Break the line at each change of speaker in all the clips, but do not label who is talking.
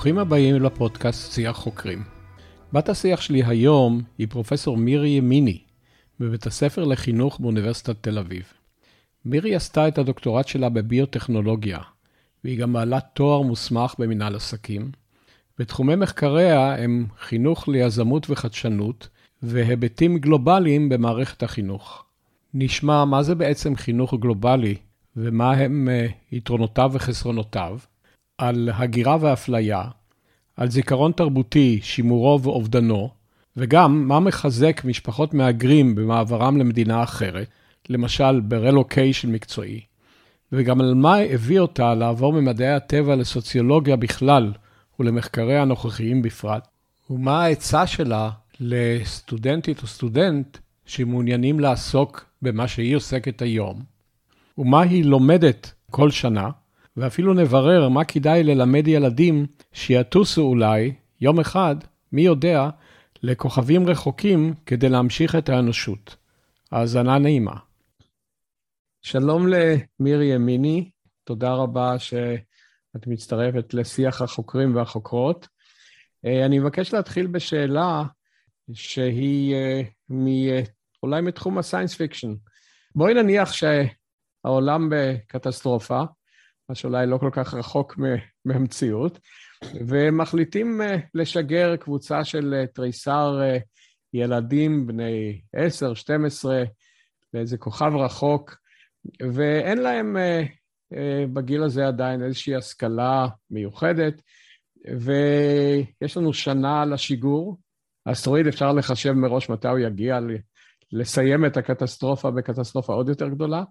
ברוכים הבאים לפודקאסט שיח חוקרים. בת השיח שלי היום היא פרופסור מירי ימיני, בבית הספר לחינוך באוניברסיטת תל אביב. מירי עשתה את הדוקטורט שלה בביוטכנולוגיה, והיא גם בעלת תואר מוסמך במנהל עסקים. ותחומי מחקריה הם חינוך ליזמות וחדשנות, והיבטים גלובליים במערכת החינוך. נשמע מה זה בעצם חינוך גלובלי, ומה הם אה, יתרונותיו וחסרונותיו, על הגירה ואפליה, על זיכרון תרבותי, שימורו ואובדנו, וגם מה מחזק משפחות מהגרים במעברם למדינה אחרת, למשל ברלוקיישן מקצועי, וגם על מה הביא אותה לעבור ממדעי הטבע לסוציולוגיה בכלל ולמחקריה הנוכחיים בפרט, ומה העצה שלה לסטודנטית או סטודנט שמעוניינים לעסוק במה שהיא עוסקת היום, ומה היא לומדת כל שנה, ואפילו נברר מה כדאי ללמד ילדים שיטוסו אולי, יום אחד, מי יודע, לכוכבים רחוקים כדי להמשיך את האנושות. האזנה נעימה. שלום למירי ימיני, תודה רבה שאת מצטרפת לשיח החוקרים והחוקרות. אה, אני מבקש להתחיל בשאלה שהיא אה, מ... אולי מתחום ה science fiction. בואי נניח שהעולם בקטסטרופה, מה שאולי לא כל כך רחוק מהמציאות, ומחליטים אה, לשגר קבוצה של אה, תריסר אה, ילדים בני 10, 12, לאיזה כוכב רחוק, ואין להם בגיל הזה עדיין איזושהי השכלה מיוחדת, ויש לנו שנה לשיגור. האסטרואיד אפשר לחשב מראש מתי הוא יגיע לסיים את הקטסטרופה בקטסטרופה עוד יותר גדולה.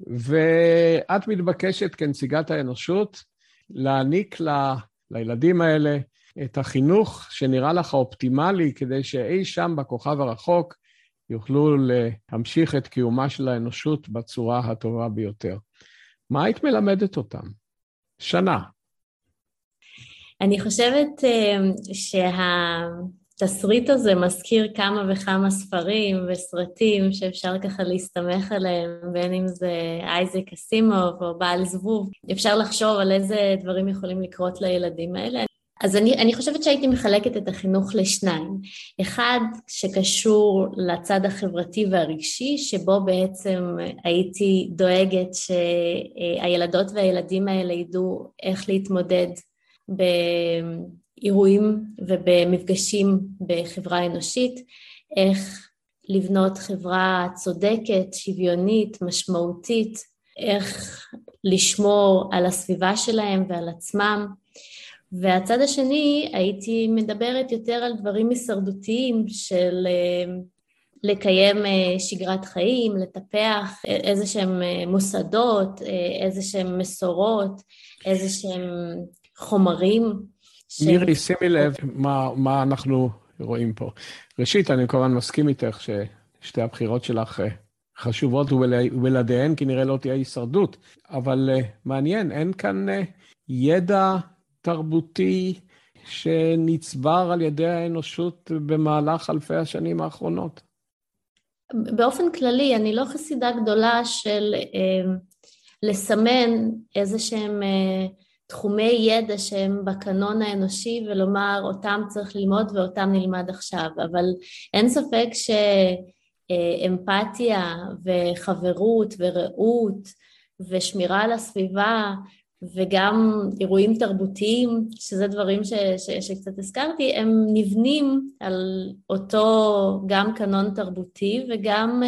ואת מתבקשת כנציגת האנושות להעניק ל, לילדים האלה את החינוך שנראה לך אופטימלי כדי שאי שם בכוכב הרחוק יוכלו להמשיך את קיומה של האנושות בצורה הטובה ביותר. מה היית מלמדת אותם? שנה.
אני חושבת אה, שה... התסריט הזה מזכיר כמה וכמה ספרים וסרטים שאפשר ככה להסתמך עליהם, בין אם זה אייזק אסימוב או בעל זבוב. אפשר לחשוב על איזה דברים יכולים לקרות לילדים האלה. אז אני, אני חושבת שהייתי מחלקת את החינוך לשניים. אחד שקשור לצד החברתי והרגשי, שבו בעצם הייתי דואגת שהילדות והילדים האלה ידעו איך להתמודד באירועים ובמפגשים בחברה אנושית, איך לבנות חברה צודקת, שוויונית, משמעותית, איך לשמור על הסביבה שלהם ועל עצמם. והצד השני, הייתי מדברת יותר על דברים הישרדותיים של אה, לקיים אה, שגרת חיים, לטפח איזה שהם אה, מוסדות, איזה שהם מסורות, איזה שהם חומרים.
מירי, שימי לב מה, מה אנחנו רואים פה. ראשית, אני כמובן מסכים איתך ששתי הבחירות שלך אה, חשובות ובלעדיהן כנראה לא תהיה הישרדות, אבל uh, מעניין, אין כאן uh, ידע תרבותי שנצבר על ידי האנושות במהלך אלפי השנים האחרונות.
באופן כללי, אני לא חסידה גדולה של uh, לסמן איזה שהם uh, תחומי ידע שהם בקנון האנושי ולומר אותם צריך ללמוד ואותם נלמד עכשיו, אבל אין ספק שאמפתיה וחברות ורעות ושמירה על הסביבה וגם אירועים תרבותיים, שזה דברים ש, ש, שקצת הזכרתי, הם נבנים על אותו גם קנון תרבותי וגם uh,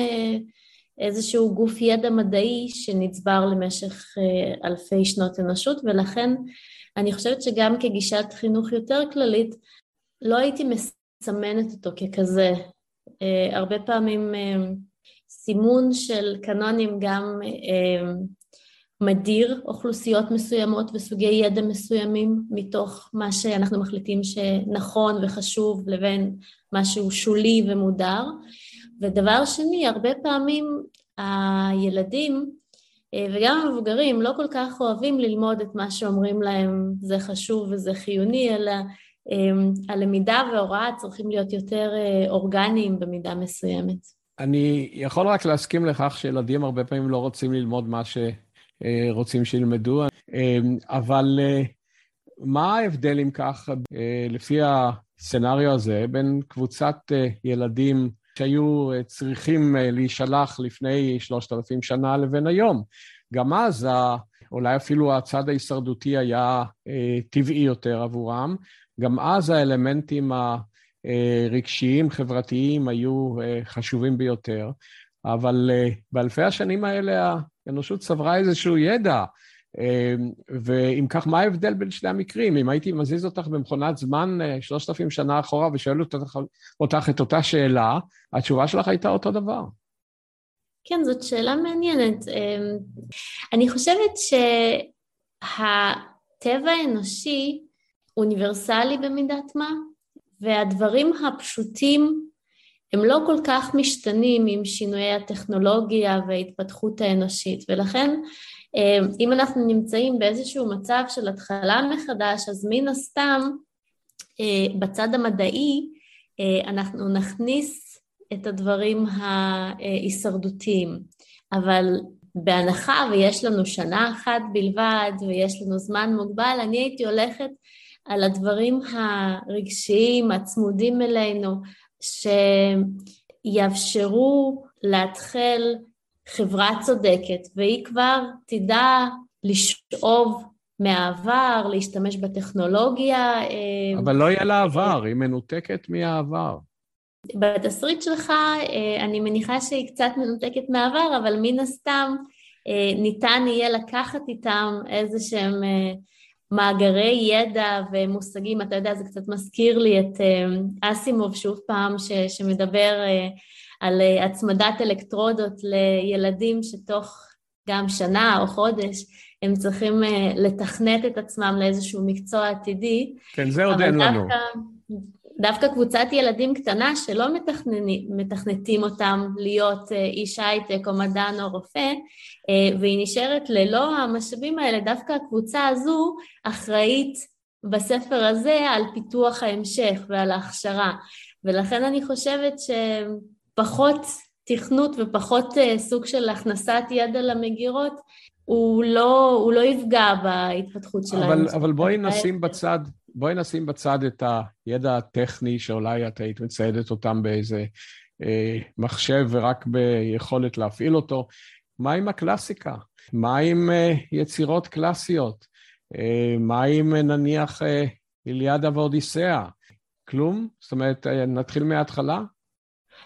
איזשהו גוף ידע מדעי שנצבר למשך אה, אלפי שנות אנושות, ולכן אני חושבת שגם כגישת חינוך יותר כללית, לא הייתי מסמנת אותו ככזה. אה, הרבה פעמים אה, סימון של קנונים גם מדיר אוכלוסיות מסוימות וסוגי ידע מסוימים מתוך מה שאנחנו מחליטים שנכון וחשוב לבין משהו שולי ומודר. ודבר שני, הרבה פעמים הילדים אה, וגם המבוגרים לא כל כך אוהבים ללמוד את מה שאומרים להם זה חשוב וזה חיוני, אלא אה, הלמידה וההוראה צריכים להיות יותר אה, אורגניים במידה מסוימת.
אני יכול רק להסכים לכך שילדים הרבה פעמים לא רוצים ללמוד מה שרוצים שילמדו, אבל מה ההבדל, אם כך, לפי הסצנריו הזה, בין קבוצת ילדים שהיו צריכים להישלח לפני שלושת אלפים שנה לבין היום? גם אז אולי אפילו הצד ההישרדותי היה טבעי יותר עבורם, גם אז האלמנטים הרגשיים, חברתיים, היו חשובים ביותר. אבל באלפי השנים האלה האנושות צברה איזשהו ידע. ואם כך, מה ההבדל בין שני המקרים? אם הייתי מזיז אותך במכונת זמן שלושת אלפים שנה אחורה ושואל אותך, אותך את אותה שאלה, התשובה שלך הייתה אותו דבר.
כן, זאת שאלה מעניינת. אני חושבת שהטבע האנושי אוניברסלי במידת מה, והדברים הפשוטים הם לא כל כך משתנים עם שינויי הטכנולוגיה וההתפתחות האנושית, ולכן אם אנחנו נמצאים באיזשהו מצב של התחלה מחדש, אז מן הסתם בצד המדעי אנחנו נכניס את הדברים ההישרדותיים, אבל בהנחה ויש לנו שנה אחת בלבד ויש לנו זמן מוגבל, אני הייתי הולכת על הדברים הרגשיים הצמודים אלינו, שיאפשרו להתחיל חברה צודקת, והיא כבר תדע לשאוב מהעבר, להשתמש בטכנולוגיה.
אה, אבל לא יהיה לה עבר, היא מנותקת מהעבר.
בתסריט שלך אה, אני מניחה שהיא קצת מנותקת מהעבר, אבל מן הסתם אה, ניתן יהיה לקחת איתם איזה שהם מאגרי ידע ומושגים, אתה יודע, זה קצת מזכיר לי את אסימוב שוב פעם, ש, שמדבר על אה, הצמדת אלקטרודות לילדים שתוך גם שנה או חודש הם צריכים לתכנת את עצמם לאיזשהו מקצוע עתידי.
כן, זה עוד אין לנו.
דווקא קבוצת ילדים קטנה שלא מתכנתים אותם להיות אה, איש הייטק או מדען או רופא, אה, והיא נשארת ללא המשאבים האלה, דווקא הקבוצה הזו אחראית בספר הזה על פיתוח ההמשך ועל ההכשרה. ולכן אני חושבת שפחות תכנות ופחות אה, סוג של הכנסת ידע למגירות, הוא לא, הוא לא יפגע בהתפתחות שלהם.
אבל, אבל בואי נשים בצד בואי נשים בצד את הידע הטכני שאולי את היית מציידת אותם באיזה אה, מחשב ורק ביכולת להפעיל אותו. מה עם הקלאסיקה? מה עם אה, יצירות קלאסיות? אה, מה עם אה, נניח אה, איליאדה ואודיסאה? כלום? זאת אומרת, אה, נתחיל מההתחלה?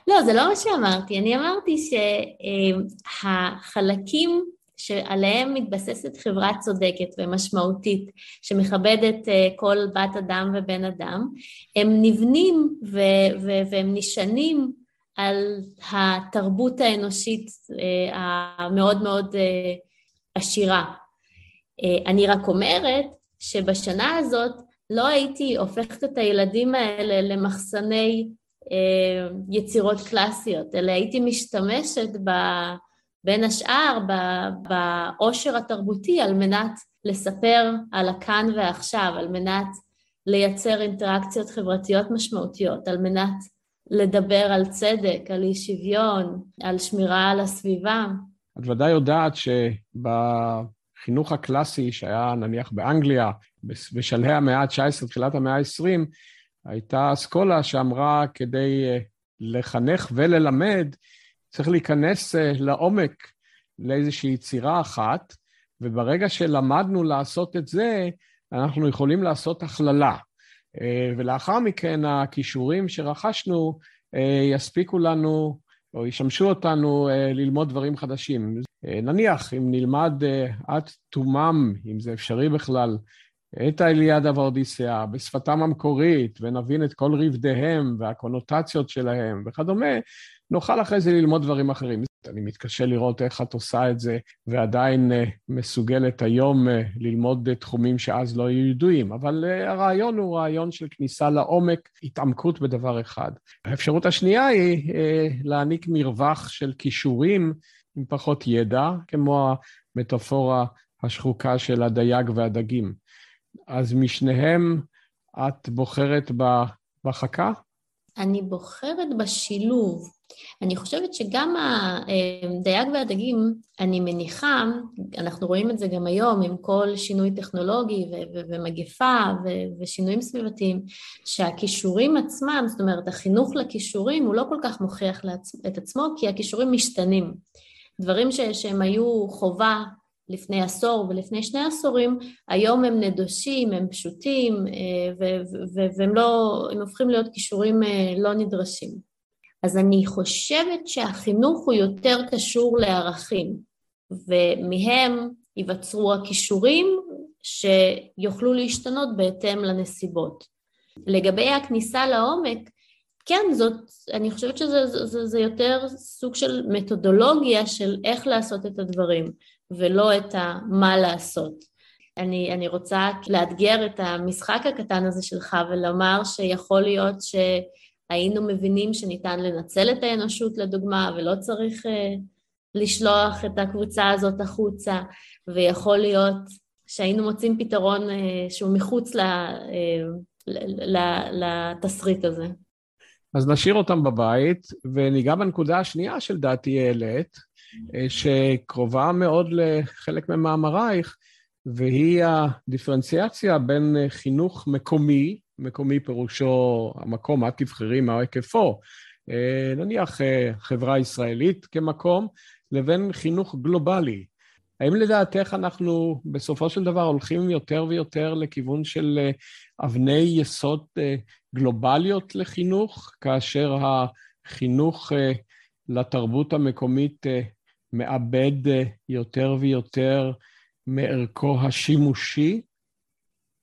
לא, זה לא מה שאמרתי. אני אמרתי שהחלקים שעליהם מתבססת חברה צודקת ומשמעותית, שמכבדת אה, כל בת אדם ובן אדם, הם נבנים ו- ו- והם נשענים על התרבות האנושית אה, המאוד מאוד אה, עשירה. אני רק אומרת שבשנה הזאת לא הייתי הופכת את הילדים האלה למחסני יצירות קלאסיות, אלא הייתי משתמשת ב... בין השאר בעושר התרבותי על מנת לספר על הכאן ועכשיו, על מנת לייצר אינטראקציות חברתיות משמעותיות, על מנת לדבר על צדק, על אי שוויון, על שמירה על הסביבה.
את ודאי יודעת שבחינוך הקלאסי שהיה נניח באנגליה, בשלהי המאה ה-19, תחילת המאה ה-20, הייתה אסכולה שאמרה כדי אה, לחנך וללמד, צריך להיכנס אה, לעומק לאיזושהי יצירה אחת, וברגע שלמדנו לעשות את זה, אנחנו יכולים לעשות הכללה. אה, ולאחר מכן הכישורים שרכשנו יספיקו לנו או ישמשו אותנו ללמוד דברים חדשים. נניח, אם נלמד עד תומם, אם זה אפשרי בכלל, את האליאדה והאודיסאה בשפתם המקורית, ונבין את כל רבדיהם והקונוטציות שלהם וכדומה, נוכל אחרי זה ללמוד דברים אחרים. אני מתקשה לראות איך את עושה את זה, ועדיין uh, מסוגלת היום uh, ללמוד תחומים שאז לא היו ידועים, אבל uh, הרעיון הוא רעיון של כניסה לעומק, התעמקות בדבר אחד. האפשרות השנייה היא להעניק מרווח של כישורים עם פחות ידע, כמו המטאפורה השחוקה של הדייג והדגים. אז משניהם את בוחרת בחכה?
אני בוחרת בשילוב. אני חושבת שגם הדייג והדגים, אני מניחה, אנחנו רואים את זה גם היום עם כל שינוי טכנולוגי ומגפה ושינויים סביבתיים, שהכישורים עצמם, זאת אומרת החינוך לכישורים הוא לא כל כך מוכיח את עצמו כי הכישורים משתנים. דברים ש, שהם היו חובה לפני עשור ולפני שני עשורים, היום הם נדושים, הם פשוטים אה, והם לא, הם הופכים להיות כישורים אה, לא נדרשים. אז אני חושבת שהחינוך הוא יותר קשור לערכים, ומהם ייווצרו הכישורים שיוכלו להשתנות בהתאם לנסיבות. לגבי הכניסה לעומק, כן, זאת, אני חושבת שזה זה, זה יותר סוג של מתודולוגיה של איך לעשות את הדברים, ולא את מה לעשות. אני, אני רוצה לאתגר את המשחק הקטן הזה שלך ולומר שיכול להיות ש... היינו מבינים שניתן לנצל את האנושות לדוגמה ולא צריך uh, לשלוח את הקבוצה הזאת החוצה ויכול להיות שהיינו מוצאים פתרון uh, שהוא מחוץ ל, uh, ל, ל, לתסריט הזה.
אז נשאיר אותם בבית וניגע בנקודה השנייה שלדעתי העלית, שקרובה מאוד לחלק ממאמרייך, והיא הדיפרנציאציה בין חינוך מקומי מקומי פירושו המקום, מה תבחרי, מה היקפו. אה, נניח אה, חברה ישראלית כמקום, לבין חינוך גלובלי. האם לדעתך אנחנו בסופו של דבר הולכים יותר ויותר לכיוון של אה, אבני יסוד גלובליות לחינוך, כאשר החינוך לתרבות המקומית מאבד יותר ויותר מערכו השימושי?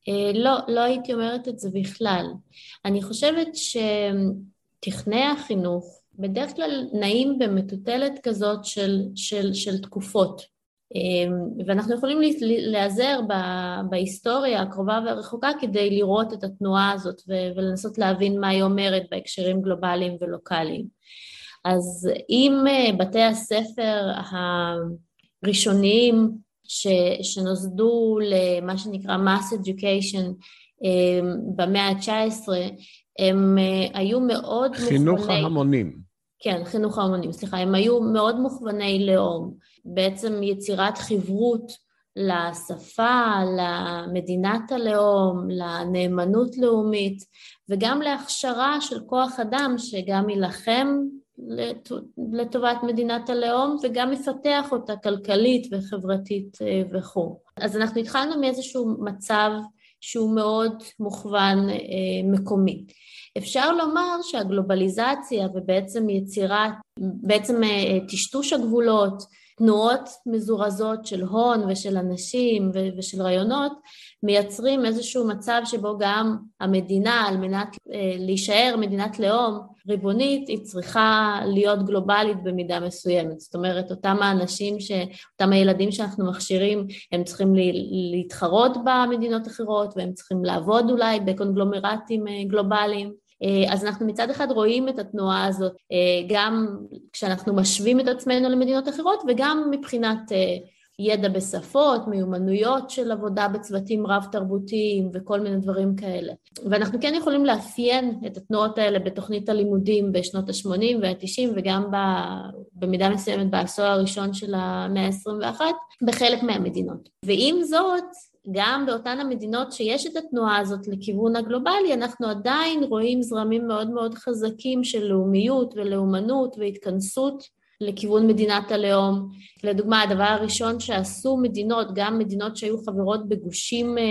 אה, לא, לא הייתי אומרת את זה בכלל. אני חושבת שתכני החינוך בדרך כלל נעים במטוטלת כזאת של, של, של תקופות. אה, ואנחנו יכולים להיעזר בהיסטוריה הקרובה והרחוקה כדי לראות את התנועה הזאת ולנסות להבין מה היא אומרת בהקשרים גלובליים ולוקאליים. אז אם אה, בתי הספר הראשוניים ש, שנוסדו למה שנקרא mass education אמ, במאה ה-19, הם אה, היו מאוד
חינוך מוכווני... חינוך ההמונים.
כן, חינוך ההמונים, סליחה, הם היו מאוד מוכווני לאום, בעצם יצירת חברות לשפה, למדינת הלאום, לנאמנות לאומית, וגם להכשרה של כוח אדם שגם יילחם לטובת מדינת הלאום וגם מפתח אותה כלכלית וחברתית אה, וכו'. אז אנחנו התחלנו מאיזשהו מצב שהוא מאוד מוכוון אה, מקומי. אפשר לומר שהגלובליזציה ובעצם יצירת, בעצם אה, טשטוש הגבולות, תנועות מזורזות של הון ושל אנשים ושל רעיונות מייצרים איזשהו מצב שבו גם המדינה על מנת להישאר מדינת לאום ריבונית היא צריכה להיות גלובלית במידה מסוימת. זאת אומרת, אותם האנשים, ש... אותם הילדים שאנחנו מכשירים, הם צריכים להתחרות במדינות אחרות והם צריכים לעבוד אולי בקונגלומרטים אה, גלובליים. אה, אז אנחנו מצד אחד רואים את התנועה הזאת אה, גם כשאנחנו משווים את עצמנו למדינות אחרות וגם מבחינת ידע בשפות, מיומנויות של עבודה בצוותים רב-תרבותיים וכל מיני דברים כאלה. ואנחנו כן יכולים לאפיין את התנועות האלה בתוכנית הלימודים בשנות ה-80 וה-90 וגם במידה מסוימת בעשור הראשון של המאה ה-21 בחלק מהמדינות. ועם זאת, גם באותן המדינות שיש את התנועה הזאת לכיוון הגלובלי, אנחנו עדיין רואים זרמים מאוד מאוד חזקים של לאומיות ולאומנות והתכנסות לכיוון מדינת הלאום. לדוגמה, הדבר הראשון שעשו מדינות, גם מדינות שהיו חברות בגושים אה,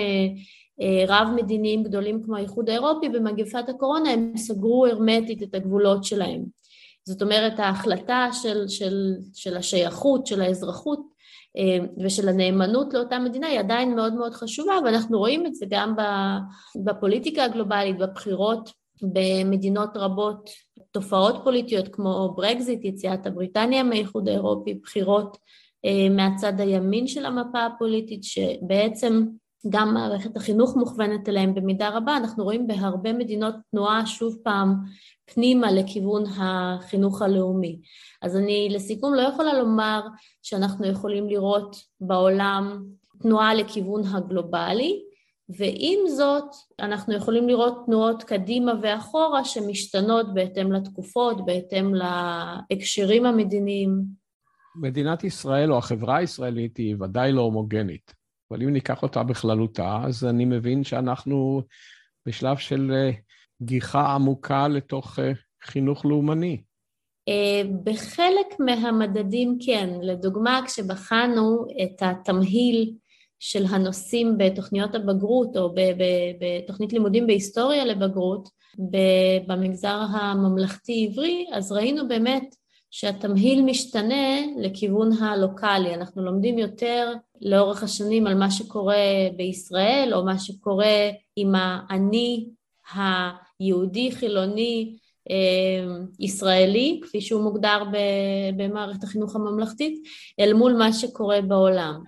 אה, רב-מדיניים גדולים כמו האיחוד האירופי, במגפת הקורונה הם סגרו הרמטית את הגבולות שלהם. זאת אומרת, ההחלטה של, של, של השייכות, של האזרחות ושל הנאמנות לאותה מדינה היא עדיין מאוד מאוד חשובה, ואנחנו רואים את זה גם בפוליטיקה הגלובלית, בבחירות במדינות רבות תופעות פוליטיות כמו ברקזיט, יציאת הבריטניה מהאיחוד האירופי, בחירות אה, מהצד הימין של המפה הפוליטית שבעצם גם מערכת החינוך מוכוונת אליהם במידה רבה, אנחנו רואים בהרבה מדינות תנועה שוב פעם פנימה לכיוון החינוך הלאומי. אז אני לסיכום לא יכולה לומר שאנחנו יכולים לראות בעולם תנועה לכיוון הגלובלי, ועם זאת אנחנו יכולים לראות תנועות קדימה ואחורה שמשתנות בהתאם לתקופות, בהתאם להקשרים המדיניים.
מדינת ישראל או החברה הישראלית היא ודאי לא הומוגנית, אבל אם ניקח אותה בכללותה, אז אני מבין שאנחנו בשלב של אה, גיחה עמוקה לתוך אה, חינוך לאומני.
אה, בחלק מהמדדים כן, לדוגמה כשבחנו את התמהיל של הנושאים בתוכניות הבגרות או בתוכנית לימודים בהיסטוריה לבגרות במגזר הממלכתי-עברי, אז ראינו באמת שהתמהיל משתנה לכיוון הלוקאלי. אנחנו לומדים יותר לאורך השנים על מה שקורה בישראל או מה שקורה עם האני היהודי חילוני אה, ישראלי, כפי שהוא מוגדר במערכת החינוך הממלכתית, אל מול מה שקורה בעולם.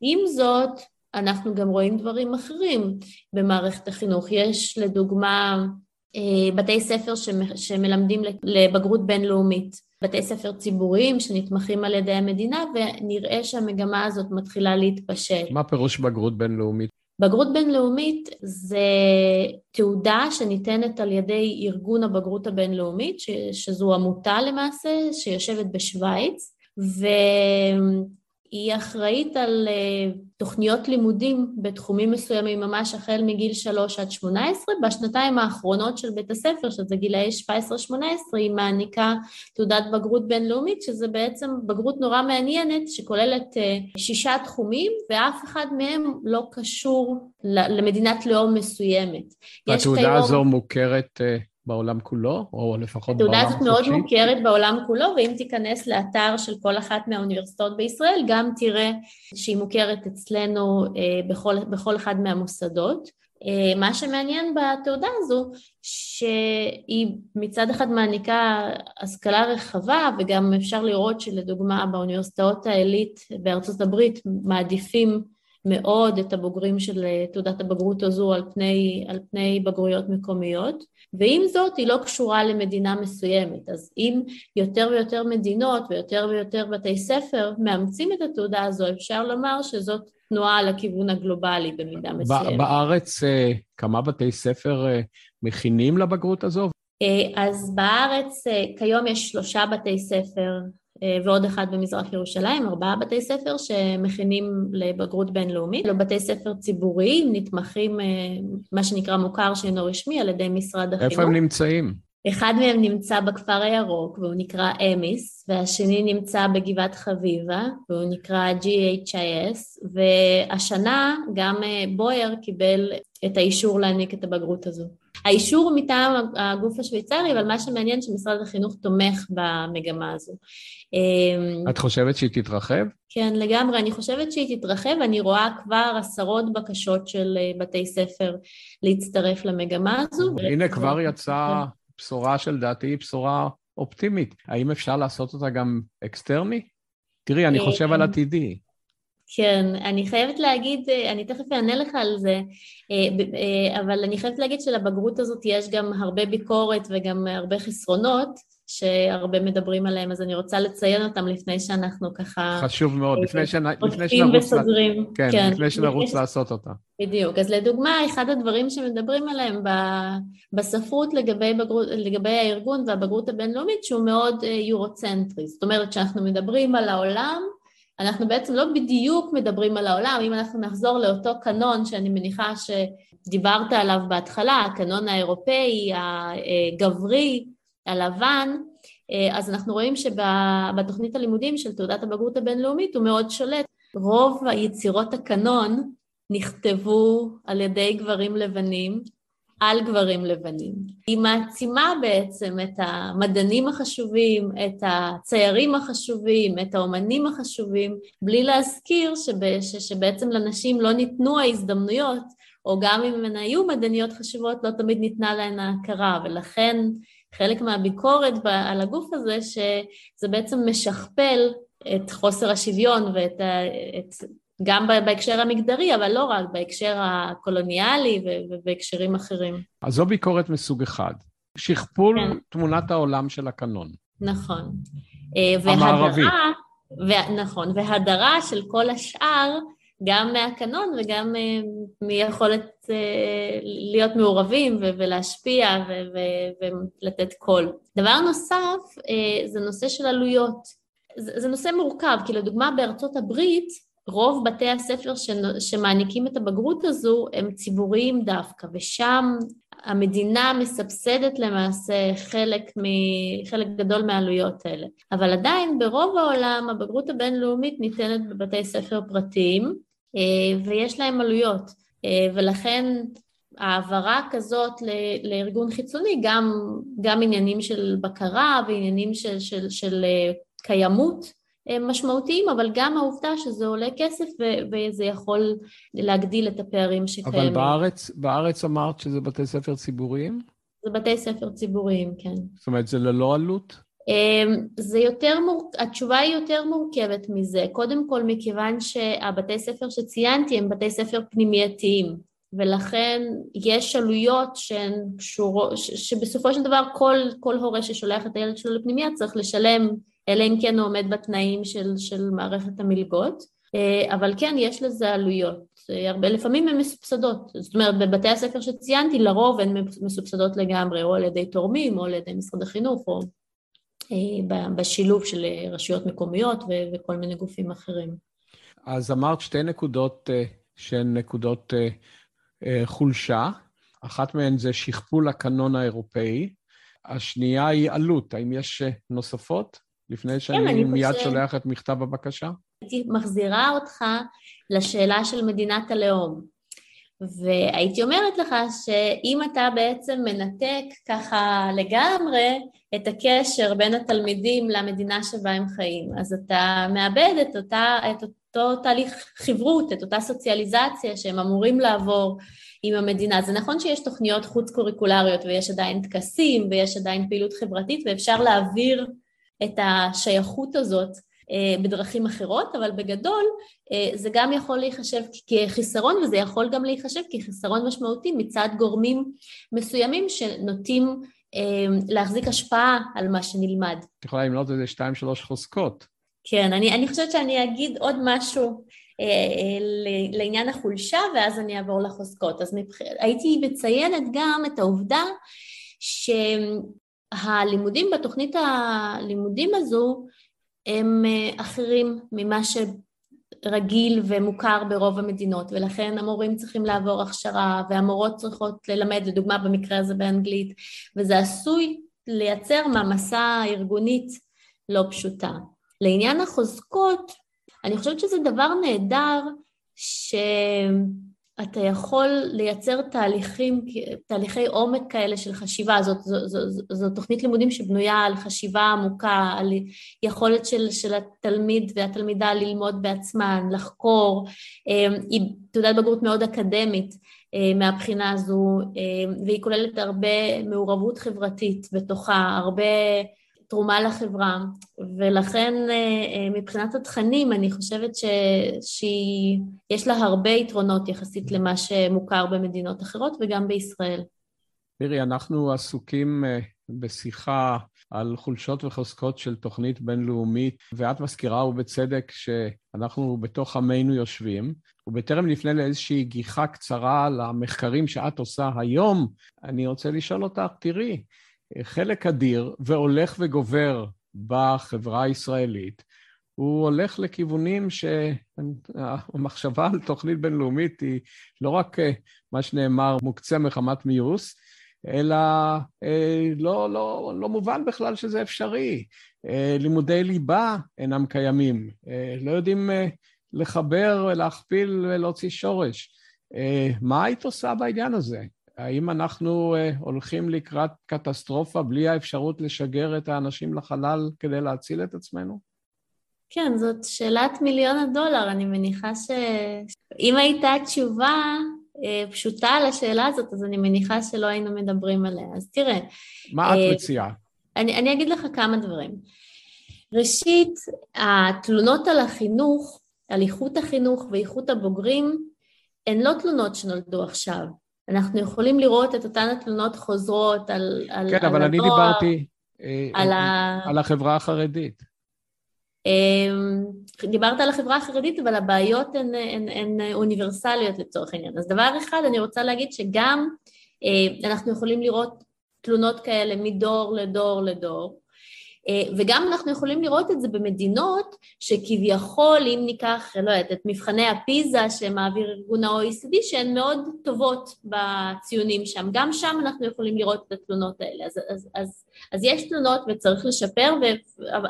עם זאת, אנחנו גם רואים דברים אחרים במערכת החינוך. יש לדוגמה אה, בתי ספר שמלמדים לבגרות בינלאומית, בתי ספר ציבוריים שנתמכים על ידי המדינה, ונראה שהמגמה הזאת מתחילה להתפשט.
מה פירוש בגרות בינלאומית?
בגרות בינלאומית זה תעודה שניתנת על ידי ארגון הבגרות הבינלאומית, שזו עמותה למעשה, שיושבת בשוויץ, ו... היא אחראית על uh, תוכניות לימודים בתחומים מסוימים ממש החל מגיל 3 עד 18. בשנתיים האחרונות של בית הספר, שזה גילאי 17-18, היא מעניקה תעודת בגרות בינלאומית, שזה בעצם בגרות נורא מעניינת, שכוללת uh, שישה תחומים, ואף אחד מהם לא קשור למדינת לאום מסוימת.
התעודה כיום... הזו מוכרת... בעולם כולו, או לפחות בעולם
החופשי? התעודה הזאת מאוד מוכרת בעולם כולו, ואם תיכנס לאתר של כל אחת מהאוניברסיטאות בישראל, גם תראה שהיא מוכרת אצלנו אה, בכל, בכל אחד מהמוסדות. אה, מה שמעניין בתעודה הזו, שהיא מצד אחד מעניקה השכלה רחבה, וגם אפשר לראות שלדוגמה באוניברסיטאות העילית בארצות הברית מעדיפים מאוד את הבוגרים של אה, תעודת הבגרות הזו על פני, על פני בגרויות מקומיות, ועם זאת היא לא קשורה למדינה מסוימת. אז אם יותר ויותר מדינות ויותר ויותר בתי ספר מאמצים את התעודה הזו, אפשר לומר שזאת תנועה לכיוון הגלובלי במידה מסוימת.
בארץ אה, כמה בתי ספר אה, מכינים לבגרות הזו?
אז בארץ כיום יש שלושה בתי ספר ועוד אחד במזרח ירושלים, ארבעה בתי ספר שמכינים לבגרות בינלאומית. אלו בתי ספר ציבוריים, נתמכים, אה, מה שנקרא מוכר שאינו רשמי, על ידי משרד החינוך.
איפה הם נמצאים?
אחד מהם נמצא בכפר הירוק והוא נקרא אמיס, והשני נמצא בגבעת חביבה והוא נקרא GHIS, והשנה גם אה, בויאר קיבל את האישור להעניק את הבגרות הזו. האישור הוא מטעם הגוף השוויצרי, אבל מה שמעניין שמשרד החינוך תומך במגמה הזו.
אמ, את חושבת שהיא תתרחב?
כן, לגמרי. אני חושבת שהיא תתרחב. אני רואה כבר עשרות בקשות של אה, בתי ספר להצטרף למגמה הזו.
הנה, כבר יצאה בשורה שלדעתי היא בשורה אופטימית. האם אפשר לעשות אותה גם אקסטרני? תראי, אני חושב על עתידי.
כן, אני חייבת להגיד, אה, אני תכף אענה לך על זה, אה, אה, אבל אני חייבת להגיד שלבגרות הזאת יש גם הרבה ביקורת וגם הרבה חסרונות, שהרבה מדברים עליהם, אז אני רוצה לציין אותם לפני שאנחנו ככה...
חשוב מאוד, לפני, שנ... לפני
שנרוץ... וסוגרים.
כן, כן, לפני שנרוץ לפני... לעשות אותה.
בדיוק. אז לדוגמה, אחד הדברים שמדברים עליהם בספרות לגבי, בגרות, לגבי הארגון והבגרות הבינלאומית, שהוא מאוד יורוצנטרי. זאת אומרת, כשאנחנו מדברים על העולם, אנחנו בעצם לא בדיוק מדברים על העולם, אם אנחנו נחזור לאותו קנון שאני מניחה שדיברת עליו בהתחלה, הקנון האירופאי, הגברי, הלבן, אז אנחנו רואים שבתוכנית הלימודים של תעודת הבגרות הבינלאומית הוא מאוד שולט. רוב היצירות הקנון נכתבו על ידי גברים לבנים, על גברים לבנים. היא מעצימה בעצם את המדענים החשובים, את הציירים החשובים, את האומנים החשובים, בלי להזכיר שב, ש, שבעצם לנשים לא ניתנו ההזדמנויות, או גם אם הן היו מדעניות חשובות, לא תמיד ניתנה להן ההכרה, ולכן חלק מהביקורת על הגוף הזה, שזה בעצם משכפל את חוסר השוויון ואת את גם בהקשר המגדרי, אבל לא רק, בהקשר הקולוניאלי ובהקשרים אחרים.
אז זו ביקורת מסוג אחד. שכפול כן. תמונת העולם של הקנון.
נכון. אה, המערבי. והדרה, ו... נכון, והדרה של כל השאר גם מהקנון וגם מיכולת להיות מעורבים ולהשפיע ולתת קול. דבר נוסף זה נושא של עלויות. זה נושא מורכב, כי לדוגמה בארצות הברית רוב בתי הספר שמעניקים את הבגרות הזו הם ציבוריים דווקא, ושם המדינה מסבסדת למעשה חלק, מ... חלק גדול מהעלויות האלה. אבל עדיין ברוב העולם הבגרות הבינלאומית ניתנת בבתי ספר פרטיים אה, ויש להם עלויות, אה, ולכן העברה כזאת לארגון חיצוני, גם, גם עניינים של בקרה ועניינים של, של, של אה, קיימות משמעותיים, אבל גם העובדה שזה עולה כסף וזה יכול להגדיל את הפערים שקיימים.
אבל בארץ, בארץ אמרת שזה בתי ספר ציבוריים?
זה בתי ספר ציבוריים, כן.
זאת אומרת, זה ללא עלות?
אמ, זה יותר מור... התשובה היא יותר מורכבת מזה. קודם כל, מכיוון שהבתי ספר שציינתי הם בתי ספר פנימייתיים, ולכן יש עלויות שהן קשורות, שבסופו של דבר כל, כל הורה ששולח את הילד שלו לפנימייה צריך לשלם אלא אם כן הוא עומד בתנאים של, של מערכת המלגות, אה, אבל כן, יש לזה עלויות. אה, הרבה, לפעמים הן מסובסדות, זאת אומרת בבתי הספר שציינתי לרוב הן מסובסדות לגמרי, או על ידי תורמים או על ידי משרד החינוך, או אה, בשילוב של רשויות מקומיות וכל מיני גופים אחרים.
אז אמרת שתי נקודות שהן נקודות חולשה, אחת מהן זה שכפול הקנון האירופאי, השנייה היא עלות, האם יש נוספות? לפני כן, שאני כן, מיד חושב... שולח את מכתב הבקשה?
הייתי מחזירה אותך לשאלה של מדינת הלאום. והייתי אומרת לך שאם אתה בעצם מנתק ככה לגמרי את הקשר בין התלמידים למדינה שבה הם חיים, אז אתה מאבד את, אותה, את אותו תהליך חברות, את אותה סוציאליזציה שהם אמורים לעבור עם המדינה. זה נכון שיש תוכניות חוץ-קוריקולריות ויש עדיין טקסים ויש עדיין פעילות חברתית ואפשר להעביר את השייכות הזאת אה, בדרכים אחרות, אבל בגדול אה, זה גם יכול להיחשב כחיסרון וזה יכול גם להיחשב כחיסרון משמעותי מצד גורמים מסוימים שנוטים אה, להחזיק השפעה על מה שנלמד.
את יכולה למנות איזה שתיים שלוש חוזקות.
כן, אני, אני חושבת שאני אגיד עוד משהו אה, לעניין החולשה ואז אני אעבור לחוזקות. אז מבח... הייתי מציינת גם את העובדה ש... הלימודים בתוכנית הלימודים הזו הם אה, אחרים ממה שרגיל ומוכר ברוב המדינות ולכן המורים צריכים לעבור הכשרה והמורות צריכות ללמד לדוגמה במקרה הזה באנגלית וזה עשוי לייצר מעמסה ארגונית לא פשוטה. לעניין החוזקות אני חושבת שזה דבר נהדר ש... אתה יכול לייצר תהליכים, תהליכי עומק כאלה של חשיבה, זאת, זאת, זאת, זאת תוכנית לימודים שבנויה על חשיבה עמוקה, על יכולת של, של התלמיד והתלמידה ללמוד בעצמן, לחקור, אה, היא תעודת בגרות מאוד אקדמית אה, מהבחינה הזו, אה, והיא כוללת הרבה מעורבות חברתית בתוכה, הרבה תרומה לחברה, ולכן אה, אה, מבחינת התכנים אני חושבת ש... שיש לה הרבה יתרונות יחסית למה שמוכר במדינות אחרות וגם בישראל.
מירי, אנחנו עסוקים אה, בשיחה על חולשות וחוזקות של תוכנית בינלאומית, ואת מזכירה ובצדק שאנחנו בתוך עמנו יושבים, ובטרם נפנה לאיזושהי גיחה קצרה למחקרים שאת עושה היום, אני רוצה לשאול אותך, תראי, חלק אדיר והולך וגובר בחברה הישראלית, הוא הולך לכיוונים שהמחשבה על תוכנית בינלאומית היא לא רק אה, מה שנאמר מוקצה מחמת מיוס, אלא אה, לא, לא, לא מובן בכלל שזה אפשרי. אה, לימודי ליבה אינם קיימים, לא יודעים לחבר, להכפיל ולהוציא שורש. מה היית עושה בעניין הזה? האם אנחנו uh, הולכים לקראת קטסטרופה בלי האפשרות לשגר את האנשים לחלל כדי להציל את עצמנו?
כן, זאת שאלת מיליון הדולר. אני מניחה שאם הייתה תשובה uh, פשוטה על השאלה הזאת, אז אני מניחה שלא היינו מדברים עליה. אז תראה...
מה את uh, מציעה?
אני, אני אגיד לך כמה דברים. ראשית, התלונות על החינוך, על איכות החינוך ואיכות הבוגרים, הן לא תלונות שנולדו עכשיו. אנחנו יכולים לראות את אותן התלונות חוזרות על,
על, כן, על אבל אני דיברתי אה, על, ה... על החברה החרדית.
דיברת על החברה החרדית, אבל הבעיות הן, הן, הן אוניברסליות לצורך העניין. אז דבר אחד, אני רוצה להגיד שגם אנחנו יכולים לראות תלונות כאלה מדור לדור לדור, אה, וגם אנחנו יכולים לראות את זה במדינות שכביכול, אם ניקח, לא יודעת, את מבחני הפיזה שמעביר ארגון ה-OECD, שהן מאוד טובות בציונים שם, גם שם אנחנו יכולים לראות את התלונות האלה. אז, אז, אז, אז יש תלונות וצריך לשפר, ו,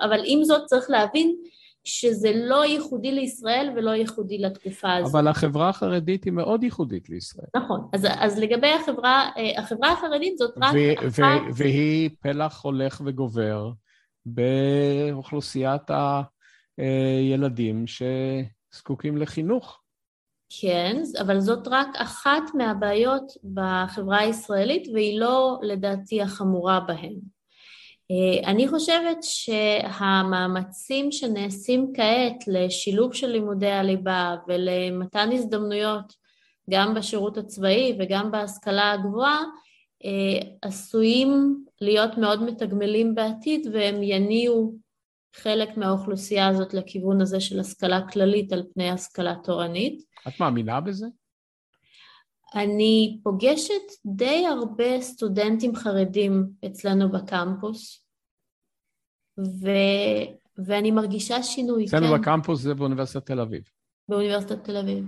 אבל עם זאת צריך להבין שזה לא ייחודי לישראל ולא ייחודי לתקופה הזאת.
אבל החברה החרדית היא מאוד ייחודית לישראל.
נכון, אז, אז לגבי החברה, אה, החברה החרדית זאת רק
ו- אחת... והיא פלח הולך וגובר באוכלוסיית הילדים שזקוקים לחינוך.
כן, אבל זאת רק אחת מהבעיות בחברה הישראלית והיא לא לדעתי החמורה בהן. אני חושבת שהמאמצים שנעשים כעת לשילוב של לימודי הליבה ולמתן הזדמנויות גם בשירות הצבאי וגם בהשכלה הגבוהה עשויים להיות מאוד מתגמלים בעתיד והם יניעו חלק מהאוכלוסייה הזאת לכיוון הזה של השכלה כללית על פני השכלה תורנית.
את מאמינה בזה?
אני פוגשת די הרבה סטודנטים חרדים אצלנו בקמפוס, ו... ואני מרגישה שינוי,
אצלנו כן. בקמפוס זה באוניברסיטת תל אביב.
באוניברסיטת תל אביב.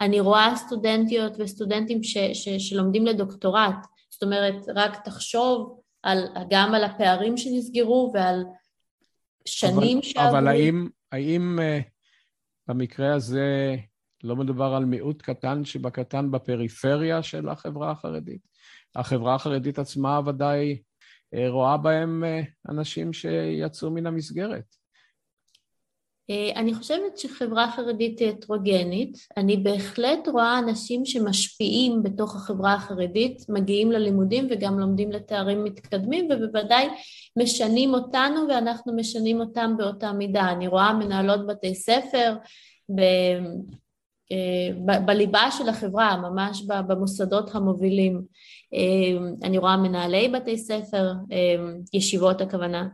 אני רואה סטודנטיות וסטודנטים ש... ש... שלומדים לדוקטורט, זאת אומרת, רק תחשוב על, גם על הפערים שנסגרו ועל שנים אבל, שעברו.
אבל האם, האם uh, במקרה הזה לא מדובר על מיעוט קטן שבקטן בפריפריה של החברה החרדית? החברה החרדית עצמה ודאי uh, רואה בהם uh, אנשים שיצאו מן המסגרת.
אה, אני חושבת שחברה חרדית היא הטרוגנית, אני בהחלט רואה אנשים שמשפיעים בתוך החברה החרדית, מגיעים ללימודים וגם לומדים לתארים מתקדמים ובוודאי משנים אותנו ואנחנו משנים אותם באותה מידה. אני רואה מנהלות בתי ספר ב... אה, בליבה של החברה, ממש במוסדות המובילים. אה, אני רואה מנהלי בתי ספר, ישיבות הכוונה.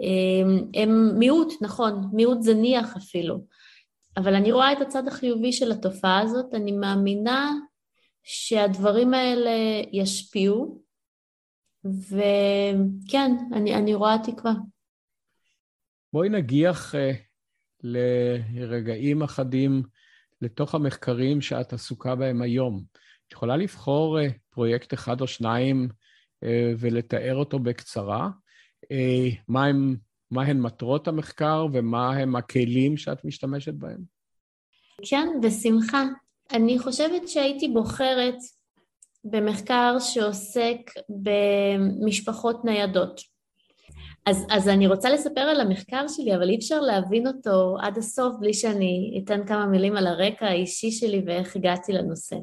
אמ, הם מיעוט, נכון, מיעוט זניח אפילו, אבל אני רואה את הצד החיובי של התופעה הזאת, אני מאמינה שהדברים האלה ישפיעו, וכן, אני, אני רואה תקווה.
בואי נגיח uh, לרגעים אחדים לתוך המחקרים שאת עסוקה בהם היום. את יכולה לבחור uh, פרויקט אחד או שניים uh, ולתאר אותו בקצרה? אה, מהם, מהן מטרות המחקר ומהם הכלים שאת משתמשת בהם?
כן, בשמחה. אני חושבת שהייתי בוחרת במחקר שעוסק במשפחות ניידות. אז, אז אני רוצה לספר על המחקר שלי, אבל אי אפשר להבין אותו עד הסוף בלי שאני אתן כמה מילים על הרקע האישי שלי ואיך הגעתי לנושא.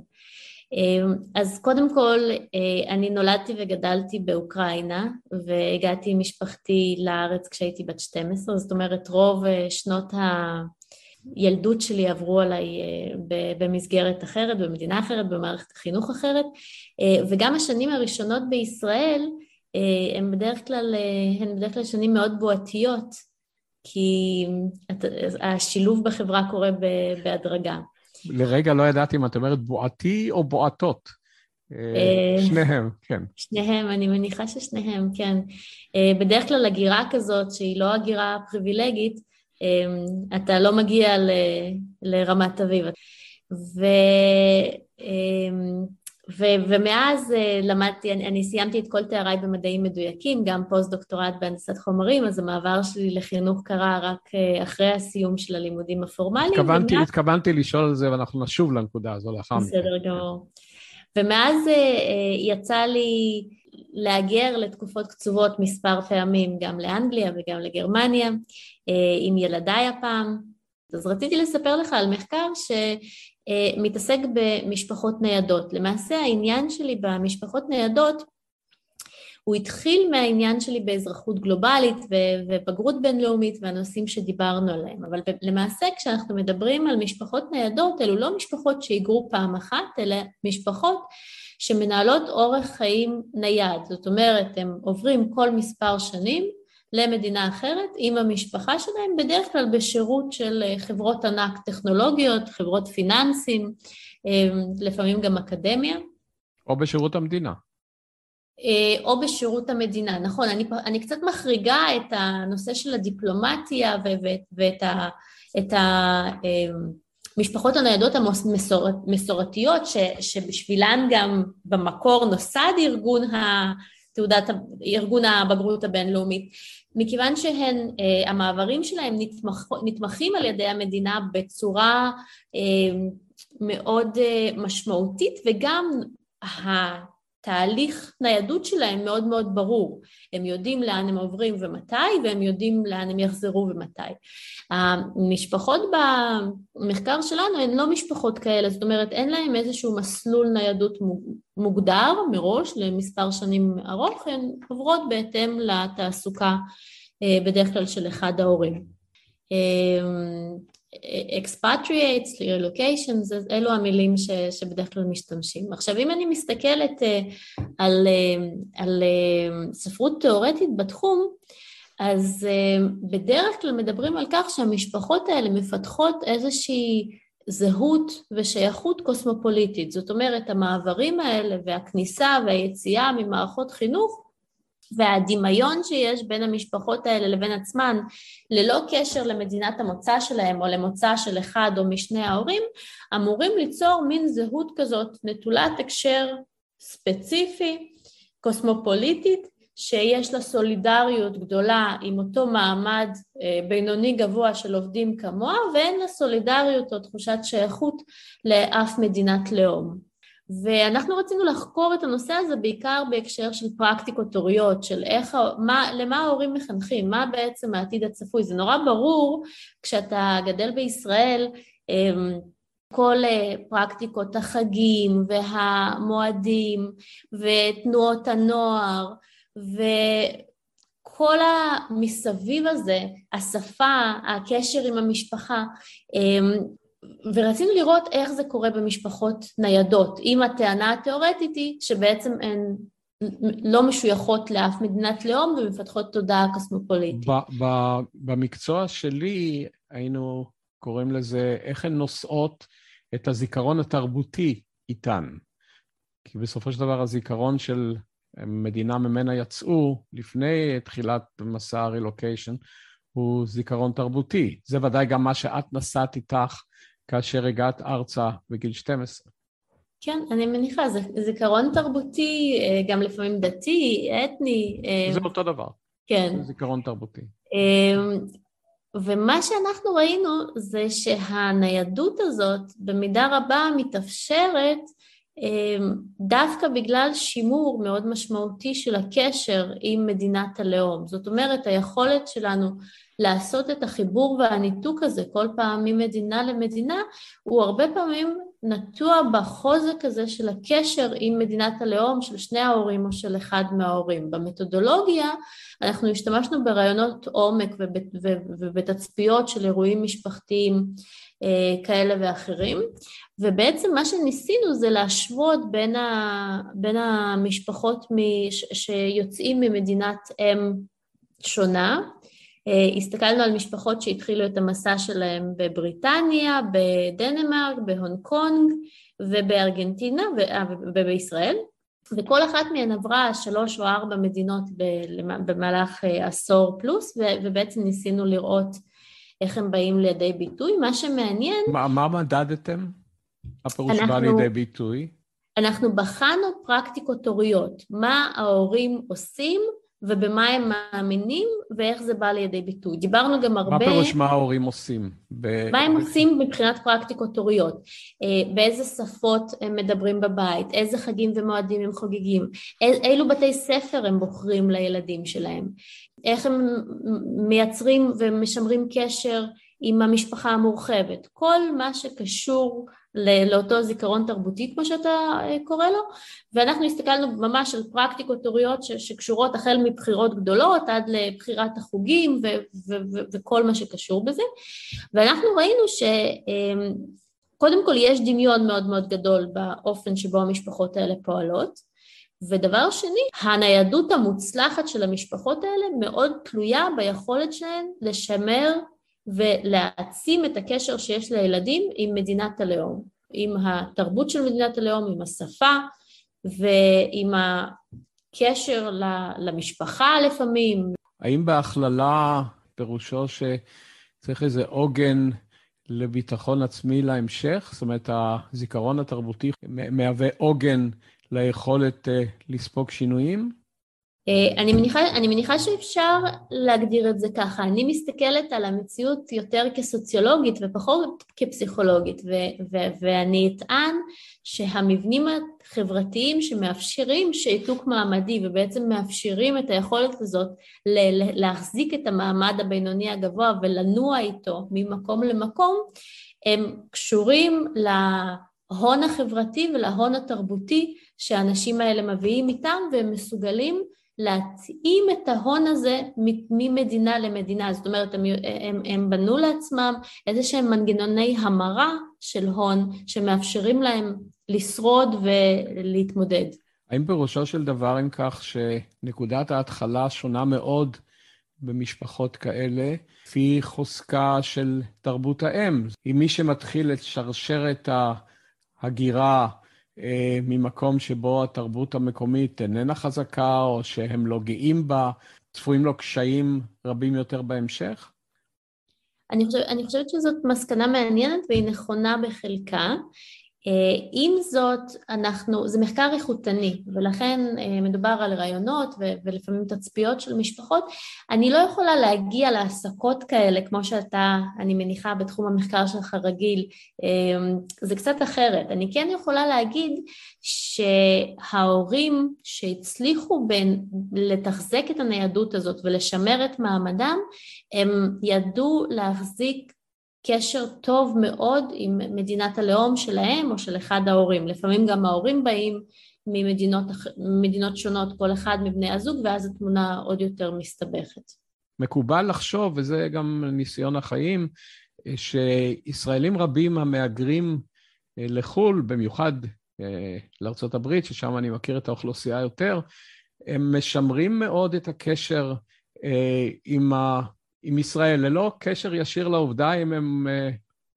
אמ, אז קודם כל, אה, אני נולדתי וגדלתי באוקראינה והגעתי עם משפחתי לארץ כשהייתי בת 12, זאת אומרת רוב אה, שנות הילדות שלי עברו עליי אה, במסגרת אחרת, במדינה אחרת, במערכת חינוך אחרת, וגם השנים הראשונות בישראל הן בדרך כלל, הן בדרך כלל שנים מאוד בועתיות, כי השילוב בחברה קורה בהדרגה.
לרגע לא ידעתי אם את אומרת בועתי או בועטות. אה, אה, שניהם, כן.
שניהם, אני מניחה ששניהם, כן. אה, בדרך כלל הגירה כזאת, שהיא לא הגירה פריבילגית, אתה לא מגיע ל, לרמת אביב. ו... ו- ומאז אה, למדתי, אני, אני סיימתי את כל תאריי במדעים מדויקים, גם פוסט-דוקטורט בהנדסת חומרים, אז המעבר שלי לחינוך קרה רק אה, אחרי הסיום של הלימודים הפורמליים.
התכוונתי, ומאז... התכוונתי לשאול על זה, ואנחנו נשוב לנקודה הזו לאחר
מכן. בסדר גמור. ומאז uh, יצא לי להגר לתקופות קצובות מספר פעמים, גם לאנגליה וגם לגרמניה, עם ילדיי הפעם. אז רציתי לספר לך על מחקר ש... אה, מתעסק במשפחות ניידות. למעשה העניין שלי במשפחות ניידות הוא התחיל מהעניין שלי באזרחות גלובלית ובגרות בינלאומית והנושאים שדיברנו עליהם, אבל למעשה כשאנחנו מדברים על משפחות ניידות, אלו לא משפחות שהיגרו פעם אחת, אלא משפחות שמנהלות אורח חיים נייד, זאת אומרת הם עוברים כל מספר שנים למדינה אחרת עם המשפחה שלהם, בדרך כלל בשירות של חברות ענק טכנולוגיות, חברות פיננסים, לפעמים גם אקדמיה.
או בשירות המדינה.
אה, או בשירות המדינה, נכון, אני, אני קצת מחריגה את הנושא של הדיפלומטיה ואת ה, את המשפחות אה, הניידות המסורתיות ש, שבשבילן גם במקור נוסד ארגון, תעודת, ארגון הבגרות הבינלאומית, מכיוון שהן, אה, המעברים שלהם נתמח, נתמכים על ידי המדינה בצורה מאוד משמעותית וגם תהליך ניידות שלהם מאוד מאוד ברור. הם יודעים לאן הם עוברים ומתי, והם יודעים לאן הם יחזרו ומתי. המשפחות במחקר שלנו הן לא משפחות כאלה, זאת אומרת אין להם איזשהו מסלול ניידות מוגדר מראש למספר שנים ארוך, הן עוברות בהתאם לתעסוקה אה, בדרך כלל של אחד ההורים. Expatriates, relocations, אלו המילים ש, שבדרך כלל משתמשים. עכשיו אם אני מסתכלת אה, על, אה, על אה, ספרות תיאורטית בתחום, אז בדרך כלל מדברים על כך שהמשפחות האלה מפתחות איזושהי זהות ושייכות קוסמופוליטית. זאת אומרת, המעברים האלה והכניסה והיציאה ממערכות חינוך והדמיון שיש בין המשפחות האלה לבין עצמן ללא קשר למדינת המוצא שלהם או למוצא של אחד או משני ההורים אמורים ליצור מין זהות כזאת נטולת הקשר ספציפי, קוסמופוליטית שיש לה סולידריות גדולה עם אותו מעמד אה, בינוני גבוה של עובדים כמוה ואין לה סולידריות או תחושת שייכות לאף מדינת לאום. ואנחנו רצינו לחקור את הנושא הזה בעיקר בהקשר של פרקטיקות הוריות, של איך, מה, למה ההורים מחנכים, מה בעצם העתיד הצפוי. זה נורא ברור כשאתה גדל בישראל, אמ, כל אה, פרקטיקות החגים והמועדים ותנועות הנוער וכל המסביב הזה, השפה, הקשר עם המשפחה, אמ, ורצינו לראות איך זה קורה במשפחות ניידות, אם הטענה התיאורטית היא שבעצם הן לא משויכות לאף מדינת לאום ומפתחות תודעה קוסמופוליטית.
במקצוע שלי היינו קוראים לזה איך הן נושאות את הזיכרון התרבותי איתן. כי בסופו של דבר הזיכרון של מדינה ממנה יצאו לפני תחילת מסע הרילוקיישן הוא זיכרון תרבותי. זה ודאי גם מה שאת נשאת איתך כאשר הגעת ארצה בגיל 12.
כן, אני מניחה, זה זיכרון תרבותי, אה, גם לפעמים דתי, אתני.
אה, זה אותו דבר.
כן.
זה זיכרון תרבותי.
אה, ומה שאנחנו ראינו זה שהניידות הזאת במידה רבה מתאפשרת דווקא בגלל שימור מאוד משמעותי של הקשר עם מדינת הלאום. זאת אומרת, היכולת שלנו לעשות את החיבור והניתוק הזה כל פעם ממדינה למדינה, הוא הרבה פעמים נטוע בחוזק הזה של הקשר עם מדינת הלאום של שני ההורים או של אחד מההורים. במתודולוגיה אנחנו השתמשנו ברעיונות עומק ובתצפיות של אירועים משפחתיים אה, כאלה ואחרים, ובעצם מה שניסינו זה להשוות בין, ה, בין המשפחות שיוצאים ממדינת אם שונה, אה, הסתכלנו על משפחות שהתחילו את המסע שלהם בבריטניה, בדנמרק, בהונג קונג ובארגנטינה אה, ובישראל, וכל אחת מהן עברה שלוש או ארבע מדינות במהלך אה, עשור פלוס, ובעצם ניסינו לראות איך הם באים לידי ביטוי. מה שמעניין...
מה, מה מדדתם? הפירוש בא לידי ביטוי?
אנחנו בחנו פרקטיקות הוריות, מה ההורים עושים ובמה הם מאמינים ואיך זה בא לידי ביטוי. דיברנו גם הרבה...
מה פירוש מה ההורים עושים? ב...
מה הם עושים מבחינת פרקטיקות הוריות? אה, באיזה שפות הם מדברים בבית? איזה חגים ומועדים הם חוגגים? אילו בתי ספר הם בוחרים לילדים שלהם? איך הם מייצרים ומשמרים קשר עם המשפחה המורחבת? כל מה שקשור לאותו זיכרון תרבותי כמו שאתה אה, קורא לו ואנחנו הסתכלנו ממש על פרקטיקות הוריות שקשורות החל מבחירות גדולות עד לבחירת החוגים וכל מה שקשור בזה ואנחנו ראינו שקודם אמ, כל יש דמיון מאוד מאוד גדול באופן שבו המשפחות האלה פועלות ודבר שני, הניידות המוצלחת של המשפחות האלה מאוד תלויה ביכולת שלהן לשמר ולהעצים את הקשר שיש לילדים עם מדינת הלאום, עם התרבות של מדינת הלאום, עם השפה ועם הקשר למשפחה לפעמים.
האם בהכללה פירושו שצריך איזה עוגן לביטחון עצמי להמשך? זאת אומרת, הזיכרון התרבותי מהווה עוגן ליכולת אה, לספוג שינויים?
אה, אני מניחה, אני מניחה שאפשר להגדיר את זה ככה. אני מסתכלת על המציאות יותר כסוציולוגית ופחות כפסיכולוגית, ו- ו- ואני אטען שהמבנים החברתיים שמאפשרים שיתוק מעמדי ובעצם מאפשרים את היכולת הזאת ל- להחזיק את המעמד הבינוני הגבוה ולנוע איתו ממקום למקום, הם קשורים להון החברתי ולהון התרבותי שהאנשים האלה מביאים איתם והם מסוגלים להתאים את ההון הזה ממדינה למדינה, זאת אומרת הם, הם, הם בנו לעצמם איזה שהם מנגנוני המרה של הון שמאפשרים להם לשרוד ולהתמודד.
האם פירושו של דבר אם כך שנקודת ההתחלה שונה מאוד במשפחות כאלה, לפי חוזקה של תרבות האם? אם מי שמתחיל את שרשרת ההגירה ממקום שבו התרבות המקומית איננה חזקה, או שהם לא גאים בה, צפויים לו קשיים רבים יותר בהמשך?
אני חושבת, אני חושבת שזאת מסקנה מעניינת והיא נכונה בחלקה. אה, עם זאת, אנחנו, זה מחקר איכותני ולכן אה, מדובר על רעיונות ולפעמים תצפיות של משפחות. אני לא יכולה להגיע להעסקות כאלה כמו שאתה, אני מניחה, בתחום המחקר שלך רגיל, אה, זה קצת אחרת. אני כן יכולה להגיד שההורים שהצליחו בין לתחזק את הניידות הזאת ולשמר את מעמדם, הם ידעו להחזיק קשר טוב מאוד עם מדינת הלאום שלהם או של אחד ההורים. לפעמים גם ההורים באים ממדינות שונות, כל אחד מבני הזוג, ואז התמונה עוד יותר מסתבכת.
מקובל לחשוב, וזה גם ניסיון החיים, שישראלים רבים המהגרים אה, לחו"ל, במיוחד אה, הברית, ששם אני מכיר את האוכלוסייה יותר, הם משמרים מאוד את הקשר אה, עם ה... עם ישראל, ללא קשר ישיר לעובדה אם הם אה,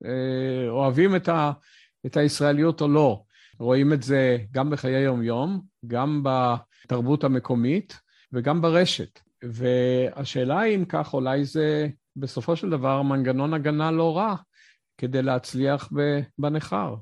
אה, אוהבים את, ה, את הישראליות או לא. רואים את זה גם בחיי יום-יום, גם בתרבות המקומית וגם ברשת. והשאלה היא אם כך, אולי זה בסופו של דבר מנגנון הגנה לא רע כדי להצליח בנכר.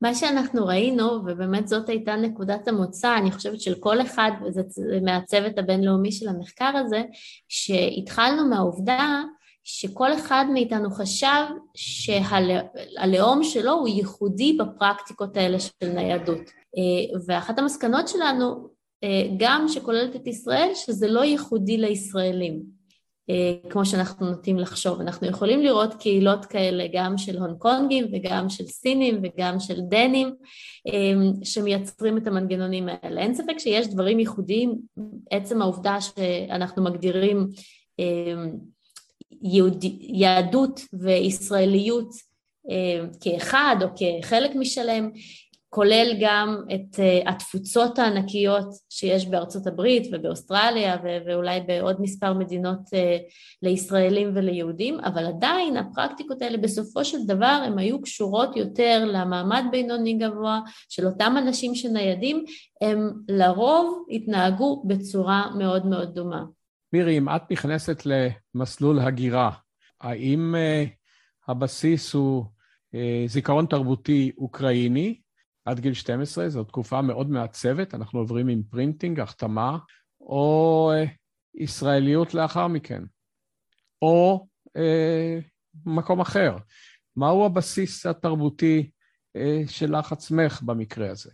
מה שאנחנו ראינו, ובאמת זאת הייתה נקודת המוצא, אני חושבת של כל אחד, וזה מהצוות הבינלאומי של המחקר הזה, שהתחלנו מהעובדה שכל אחד מאיתנו חשב שהלאום שלו הוא ייחודי בפרקטיקות האלה של ניידות. אה, ואחת המסקנות שלנו, אה, גם שכוללת את ישראל, שזה לא ייחודי לישראלים. אה, כמו שאנחנו נוטים לחשוב. אנחנו יכולים לראות קהילות כאלה גם של הונג קונגים וגם של סינים וגם של דנים אה, שמייצרים את המנגנונים האלה. אין ספק שיש דברים ייחודיים, עצם העובדה שאנחנו מגדירים אה, יהוד... יהדות וישראליות כאחד או כחלק משלם, כולל גם את אה, התפוצות הענקיות שיש בארצות הברית ובאוסטרליה ואולי בעוד מספר מדינות אה, לישראלים וליהודים, אבל עדיין הפרקטיקות האלה בסופו של דבר הן היו קשורות יותר למעמד בינוני גבוה של אותם אנשים שניידים, הם לרוב התנהגו בצורה מאוד מאוד דומה.
מירי, אם את נכנסת למסלול הגירה, האם אה, הבסיס הוא זיכרון תרבותי אוקראיני, עד גיל 12, זו תקופה מאוד מעצבת, אנחנו עוברים imprinting, החתמה, או אה, ישראליות לאחר מכן, או אה, מקום אחר. מהו הבסיס התרבותי אה, שלך עצמך במקרה הזה?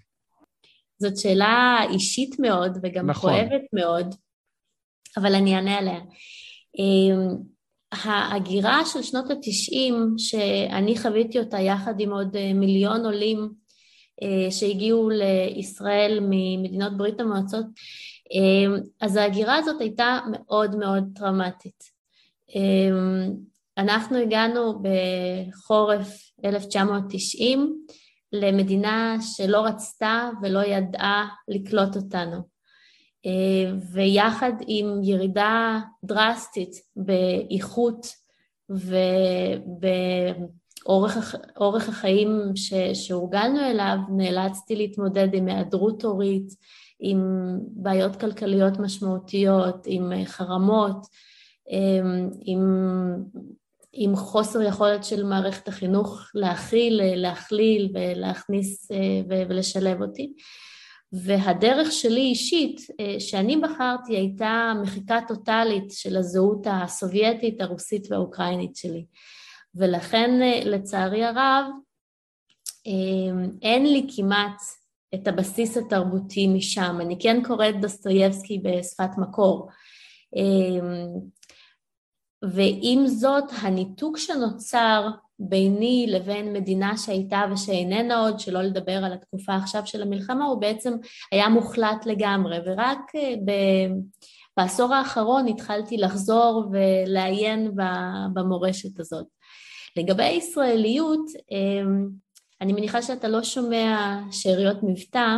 זאת שאלה אישית מאוד וגם נכון. כואבת מאוד, אבל אני אענה עליה. אה, ההגירה של שנות התשעים, שאני חוויתי אותה יחד עם עוד אה, מיליון עולים שהגיעו לישראל ממדינות ברית המועצות, אה, אז ההגירה הזאת הייתה מאוד מאוד טראומטית. אה, אנחנו הגענו בחורף 1990 למדינה שלא רצתה ולא ידעה לקלוט אותנו. אה, ויחד עם ירידה דרסטית באיכות ובאורך החיים שהורגלנו אליו, נאלצתי להתמודד עם היעדרות הורית, עם בעיות כלכליות משמעותיות, עם חרמות, אה, עם, עם חוסר יכולת של מערכת החינוך להכיל, להכליל ולהכניס אה, ולשלב אותי. והדרך שלי אישית, אה, שאני בחרתי, הייתה מחיקה טוטאלית של הזהות הסובייטית, הרוסית והאוקראינית שלי. ולכן, אה, לצערי הרב, אה, אין לי כמעט את הבסיס התרבותי משם. אני כן קוראת דוסטויבסקי בשפת מקור. ועם זאת, הניתוק שנוצר ביני לבין מדינה שהייתה ושאיננה עוד, שלא לדבר על התקופה עכשיו של המלחמה, הוא בעצם היה מוחלט לגמרי, ורק אה, ב... בעשור האחרון התחלתי לחזור ולעיין במורשת הזאת. לגבי הישראליות, אמ, אני מניחה שאתה לא שומע שאריות מבטא,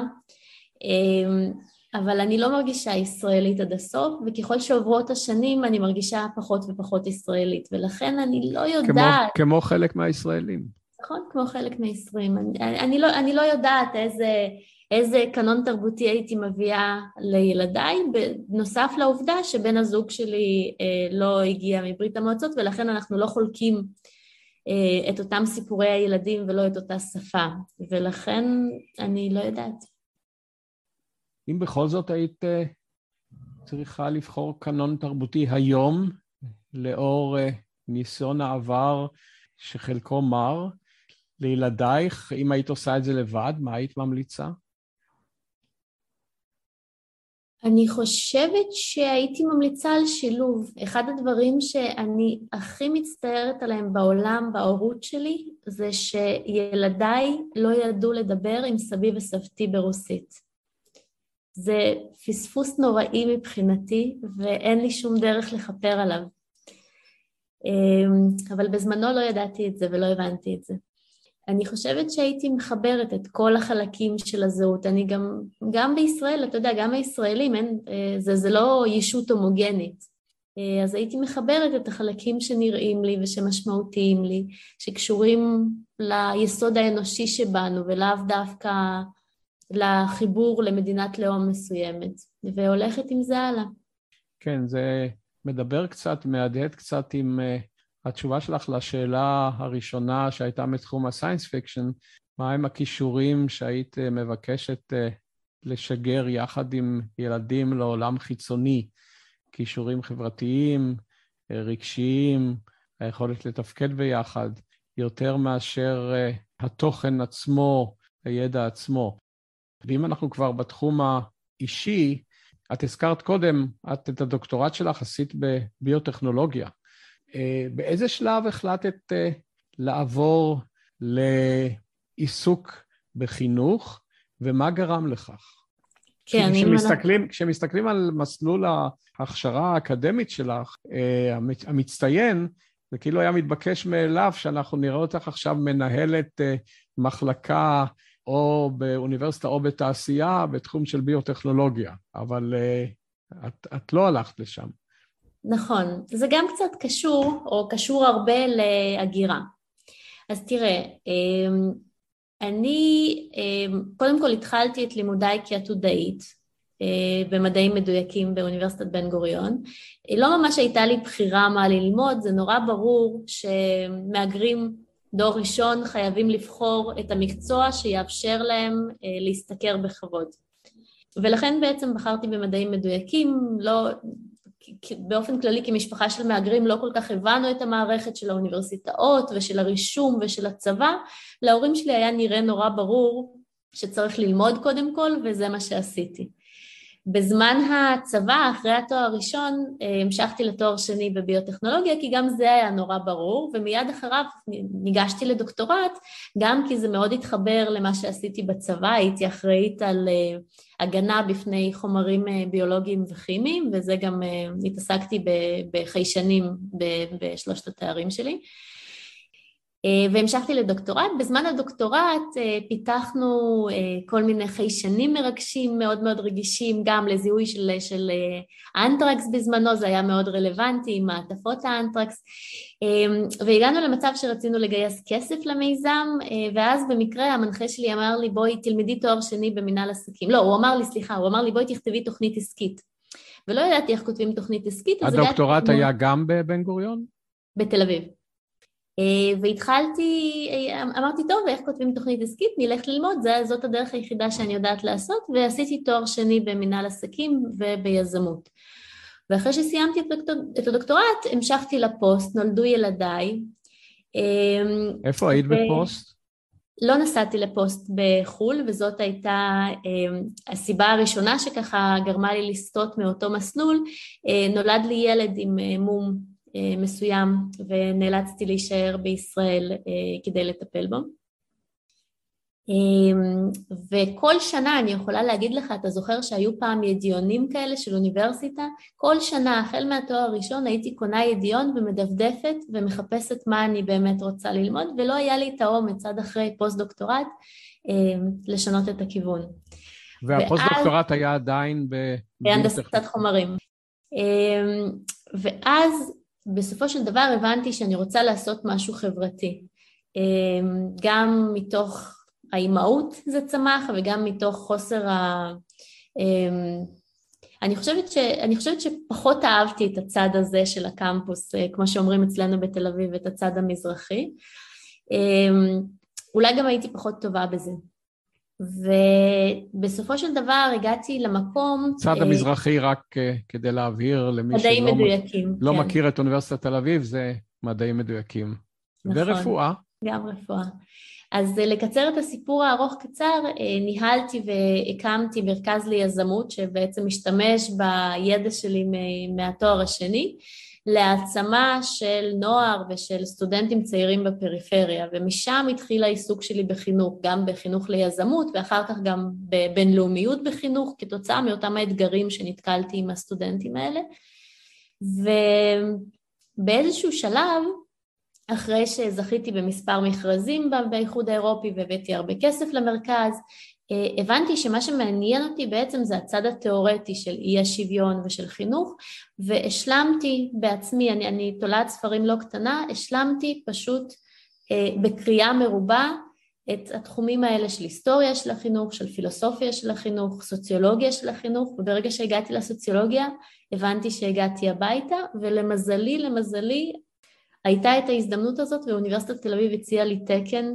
אמ, אבל אני לא מרגישה ישראלית עד הסוף, וככל שעוברות השנים אני מרגישה פחות ופחות ישראלית, ולכן אני לא יודעת...
כמו, כמו חלק מהישראלים.
נכון, כמו חלק מהישראלים. אני, אני, לא, אני לא יודעת איזה, איזה קנון תרבותי הייתי מביאה לילדיי, בנוסף לעובדה שבן הזוג שלי אה, לא הגיע מברית המועצות, ולכן אנחנו לא חולקים את אותם סיפורי הילדים ולא את אותה שפה, ולכן אני לא יודעת.
אם בכל זאת היית אה, צריכה לבחור קנון תרבותי היום, לאור אה, ניסיון העבר שחלקו מר, לילדייך, אם היית עושה את זה לבד, מה היית ממליצה?
אני חושבת שהייתי ממליצה על שילוב. אחד הדברים שאני הכי מצטערת עליהם בעולם, בהורות שלי, זה שילדיי לא ידעו לדבר עם סבי וסבתי ברוסית. זה פספוס נוראי מבחינתי ואין לי שום דרך לכפר עליו. אמ, אבל בזמנו לא ידעתי את זה ולא הבנתי את זה. אני חושבת שהייתי מחברת את כל החלקים של הזהות. אני גם, גם בישראל, אתה יודע, גם הישראלים, אין, אה, זה, זה לא ישות הומוגנית. אה, אז הייתי מחברת את החלקים שנראים לי ושמשמעותיים לי, שקשורים ליסוד האנושי שבנו ולאו דווקא לחיבור למדינת לאום מסוימת, והולכת עם זה הלאה.
כן, זה מדבר קצת, מהדהד קצת עם אה, התשובה שלך לשאלה הראשונה שהייתה מתחום ה science fiction, מהם הכישורים שהיית uh, מבקשת uh, לשגר יחד עם ילדים לעולם חיצוני, כישורים חברתיים, רגשיים, היכולת לתפקד ביחד, יותר מאשר התוכן עצמו, הידע עצמו. ואם אנחנו כבר בתחום האישי, את הזכרת קודם, את את הדוקטורט שלך עשית בביוטכנולוגיה. אה, באיזה שלב החלטת אה, לעבור לעיסוק בחינוך, ומה גרם לכך? כן, כשמסתכלים, אנחנו... כשמסתכלים על מסלול ההכשרה האקדמית שלך, אה, המצטיין, זה כאילו היה מתבקש מאליו שאנחנו נראה אותך עכשיו מנהלת מחלקה או באוניברסיטה או בתעשייה בתחום של ביוטכנולוגיה, אבל את, את לא הלכת לשם.
נכון, זה גם קצת קשור, או קשור הרבה להגירה. אז תראה, אמ, אני אמ, קודם כל התחלתי את לימודיי כעתודאית אה, במדעים מדויקים באוניברסיטת בן גוריון. לא ממש הייתה לי בחירה מה ללמוד, זה נורא ברור שמהגרים דור ראשון חייבים לבחור את המקצוע שיאפשר להם אה, להשתכר בכבוד. ולכן בעצם בחרתי במדעים מדויקים, לא, באופן כללי כמשפחה של מהגרים לא כל כך הבנו את המערכת של האוניברסיטאות ושל הרישום ושל הצבא, להורים שלי היה נראה נורא ברור שצריך ללמוד קודם כל וזה מה שעשיתי. בזמן הצבא, אחרי התואר הראשון, אה, המשכתי לתואר שני בביוטכנולוגיה, כי גם זה היה נורא ברור, ומיד אחריו ניגשתי לדוקטורט, גם כי זה מאוד התחבר למה שעשיתי בצבא, הייתי אחראית על אה, הגנה בפני חומרים אה, ביולוגיים וכימיים, וזה גם התעסקתי בחיישנים בשלושת התארים שלי. אה, והמשכתי לדוקטורט. בזמן הדוקטורט אה, פיתחנו אה, כל מיני חיישנים מרגשים מאוד מאוד רגישים, גם לזיהוי של, של אנטרקס בזמנו, זה היה מאוד רלוונטי עם מעטפות האנטרקס, והגענו למצב שרצינו לגייס כסף למיזם, ואז במקרה המנחה שלי אמר לי בואי תלמדי תואר שני במנהל עסקים, לא, הוא אמר לי סליחה, הוא אמר לי בואי תכתבי תוכנית עסקית. ולא ידעתי איך כותבים תוכנית עסקית.
הדוקטורט היה גם בבן גוריון?
בתל אביב. אה, והתחלתי, אה, אמרתי טוב איך כותבים תוכנית עסקית, נלך ללמוד, זאת הדרך היחידה שאני יודעת לעשות ועשיתי תואר שני במנהל עסקים וביזמות. ואחרי שסיימתי את הדוקטורט המשכתי לפוסט, נולדו ילדיי.
אה, איפה היית ו... בפוסט?
לא נסעתי לפוסט בחו"ל וזאת הייתה הסיבה הראשונה שככה גרמה לי לסטות מאותו מסלול, נולד לי ילד עם מום אה, מסוים ונאלצתי להישאר בישראל אה, כדי לטפל בו. אמ, וכל שנה אני יכולה להגיד לך, אתה זוכר שהיו פעם ידיעונים כאלה של אוניברסיטה? כל שנה, החל מהתואר הראשון, הייתי קונה ידיעון ומדפדפת ומחפשת מה אני באמת רוצה ללמוד, ולא היה לי את האומץ עד אחרי פוסט-דוקטורט אמ, לשנות את הכיוון.
והפוסט-דוקטורט היה עדיין ב...
בהנדסת חומרים. אמ, ואז בסופו של דבר הבנתי שאני רוצה לעשות משהו חברתי. אמ, גם מתוך האימהות זה צמח וגם מתוך חוסר ה... אמ, אני חושבת, ש... אני חושבת שפחות אהבתי את הצד הזה של הקמפוס, אה, כמו שאומרים אצלנו בתל אביב, את הצד המזרחי. אמ, אולי גם הייתי פחות טובה בזה. ובסופו של דבר הגעתי למקום...
צד אה, המזרחי, רק אה, כדי להבהיר למי
שלא מדויקים,
לא כן. מכיר את אוניברסיטת תל אביב, זה מדעים מדויקים. נכון, ורפואה.
גם רפואה. אז אה, לקצר את הסיפור הארוך קצר, ניהלתי והקמתי מרכז ליזמות שבעצם משתמש בידע שלי מהתואר השני. להעצמה של נוער ושל סטודנטים צעירים בפריפריה, ומשם התחיל העיסוק שלי בחינוך, גם בחינוך ליזמות ואחר כך גם בבינלאומיות בחינוך, כתוצאה מאותם האתגרים שנתקלתי עם הסטודנטים האלה. ובאיזשהו שלב, אחרי שזכיתי במספר מכרזים באיחוד האירופי והבאתי הרבה כסף למרכז, הבנתי שמה שמעניין אותי בעצם זה הצד התיאורטי של אי השוויון ושל חינוך והשלמתי בעצמי, אני, אני תולעת ספרים לא קטנה, השלמתי פשוט אה, בקריאה מרובה את התחומים האלה של היסטוריה של החינוך, של פילוסופיה של החינוך, סוציולוגיה של החינוך וברגע שהגעתי לסוציולוגיה הבנתי שהגעתי הביתה ולמזלי, למזלי הייתה את ההזדמנות הזאת ואוניברסיטת תל אביב הציעה לי תקן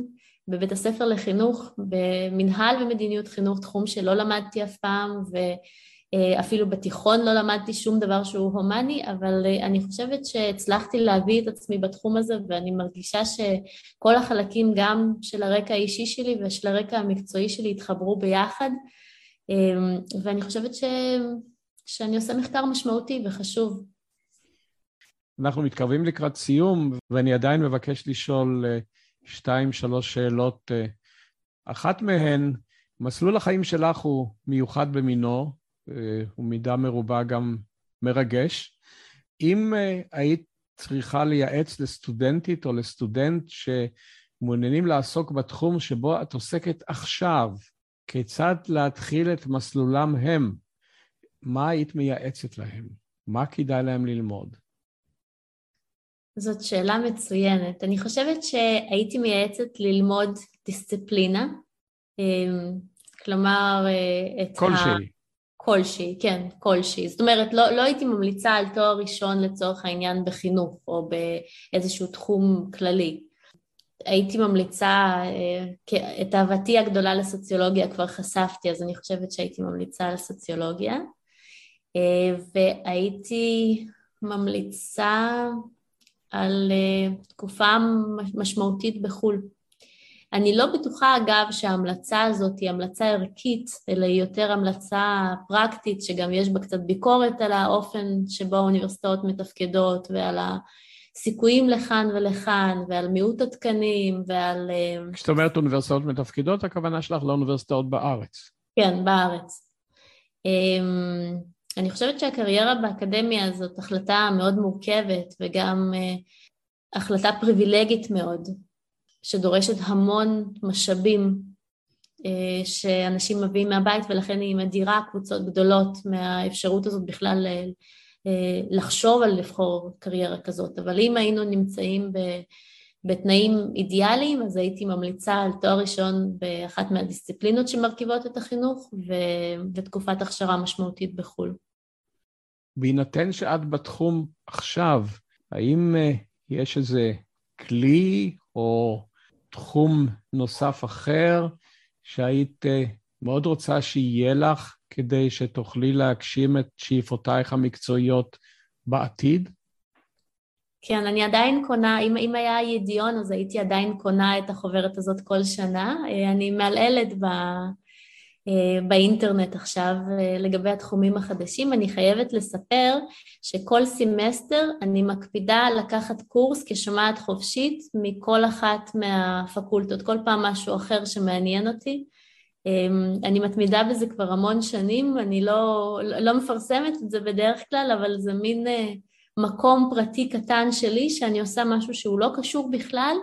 בבית הספר לחינוך, במנהל ומדיניות חינוך, תחום שלא למדתי אף פעם ואפילו בתיכון לא למדתי שום דבר שהוא הומני, אבל אני חושבת שהצלחתי להביא את עצמי בתחום הזה ואני מרגישה שכל החלקים גם של הרקע האישי שלי ושל הרקע המקצועי שלי התחברו ביחד ואני חושבת ש... שאני עושה מחקר משמעותי וחשוב.
אנחנו מתקרבים לקראת סיום ואני עדיין מבקש לשאול שתיים, שלוש שאלות. אה, אחת מהן, מסלול החיים שלך הוא מיוחד במינו, אה, הוא מידה מרובה גם מרגש. אם אה, היית צריכה לייעץ לסטודנטית או לסטודנט שמעוניינים לעסוק בתחום שבו את עוסקת עכשיו, כיצד להתחיל את מסלולם הם, מה היית מייעצת להם? מה כדאי להם ללמוד?
זאת שאלה מצוינת. אני חושבת שהייתי מייעצת ללמוד דיסציפלינה, אמ, כלומר אה, את
כלשהי. ה...
כלשהי, כן, כלשהי. זאת אומרת, לא, לא הייתי ממליצה על תואר ראשון לצורך העניין בחינוך או באיזשהו תחום כללי. הייתי ממליצה, אה, את אהבתי הגדולה לסוציולוגיה כבר חשפתי, אז אני חושבת שהייתי ממליצה על סוציולוגיה. אה, והייתי ממליצה על uh, תקופה משמעותית בחו"ל. אני לא בטוחה אגב שההמלצה הזאת היא המלצה ערכית, אלא היא יותר המלצה פרקטית, שגם יש בה קצת ביקורת על האופן שבו האוניברסיטאות מתפקדות ועל הסיכויים לכאן ולכאן, ועל מיעוט התקנים ועל...
אה, כשאת אומרת אוניברסיטאות מתפקדות, הכוונה שלך לאוניברסיטאות בארץ.
כן, בארץ. אני חושבת שהקריירה באקדמיה זאת החלטה מאוד מורכבת וגם uh, החלטה פריבילגית מאוד. שדורשת המון משאבים אה, שאנשים מביאים מהבית ולכן היא מדירה קבוצות גדולות מהאפשרות הזאת בכלל אה, לחשוב על לבחור קריירה כזאת. אבל אם היינו נמצאים בתנאים אידיאליים, אז הייתי ממליצה על תואר ראשון באחת מהדיסציפלינות שמרכיבות את החינוך ותקופת הכשרה משמעותית בחו"ל.
בהינתן שאת בתחום עכשיו, האם אה, יש איזה כלי או תחום נוסף אחר שהיית אה, מאוד רוצה שיהיה לך כדי שתוכלי להגשים את שאיפותייך המקצועיות בעתיד?
כן, אני עדיין קונה, אם, אם היה ידיעון אז הייתי עדיין קונה את החוברת הזאת כל שנה. אה, אני מעלעלת באינטרנט עכשיו לגבי התחומים החדשים. אני חייבת לספר שכל סמסטר אני מקפידה לקחת קורס כשומעת חופשית מכל אחת מהפקולטות, כל פעם משהו אחר שמעניין אותי. אמ, אני מתמידה בזה כבר המון שנים, אני לא, לא מפרסמת את זה בדרך כלל, אבל זה מין אה, מקום פרטי קטן שלי שאני עושה משהו שהוא לא קשור בכלל,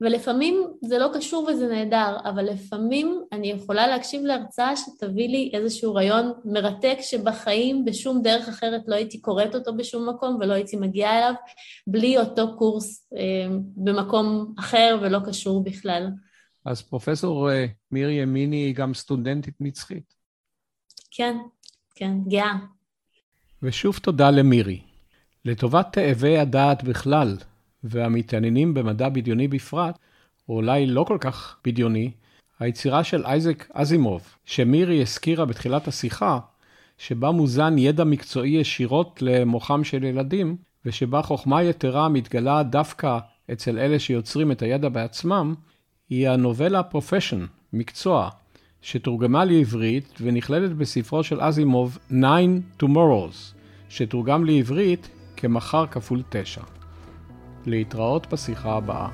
ולפעמים זה לא קשור וזה נהדר, אבל לפעמים אני יכולה להקשיב להרצאה שתביא לי איזשהו רעיון מרתק שבחיים בשום דרך אחרת לא הייתי קוראת אותו בשום מקום ולא הייתי מגיעה אליו בלי אותו קורס אה, במקום אחר ולא קשור בכלל.
אז פרופסור אה, מירי ימיני היא גם סטודנטית נצחית.
כן, כן, גאה.
ושוב תודה למירי. לטובת תאבי הדעת בכלל, והמתעניינים במדע בדיוני בפרט, או אולי לא כל כך בדיוני, היצירה של אייזק אזימוב, שמירי הזכירה בתחילת השיחה, שבה מוזן ידע מקצועי ישירות למוחם של ילדים, ושבה חוכמה יתרה מתגלה דווקא אצל אלה שיוצרים את הידע בעצמם, היא הנובלה פרופשן, מקצוע, שתורגמה לעברית ונכללת בספרו של אזימוב Nine Tomorrows, שתורגם לעברית כמחר כפול תשע. להתראות בשיחה הבאה.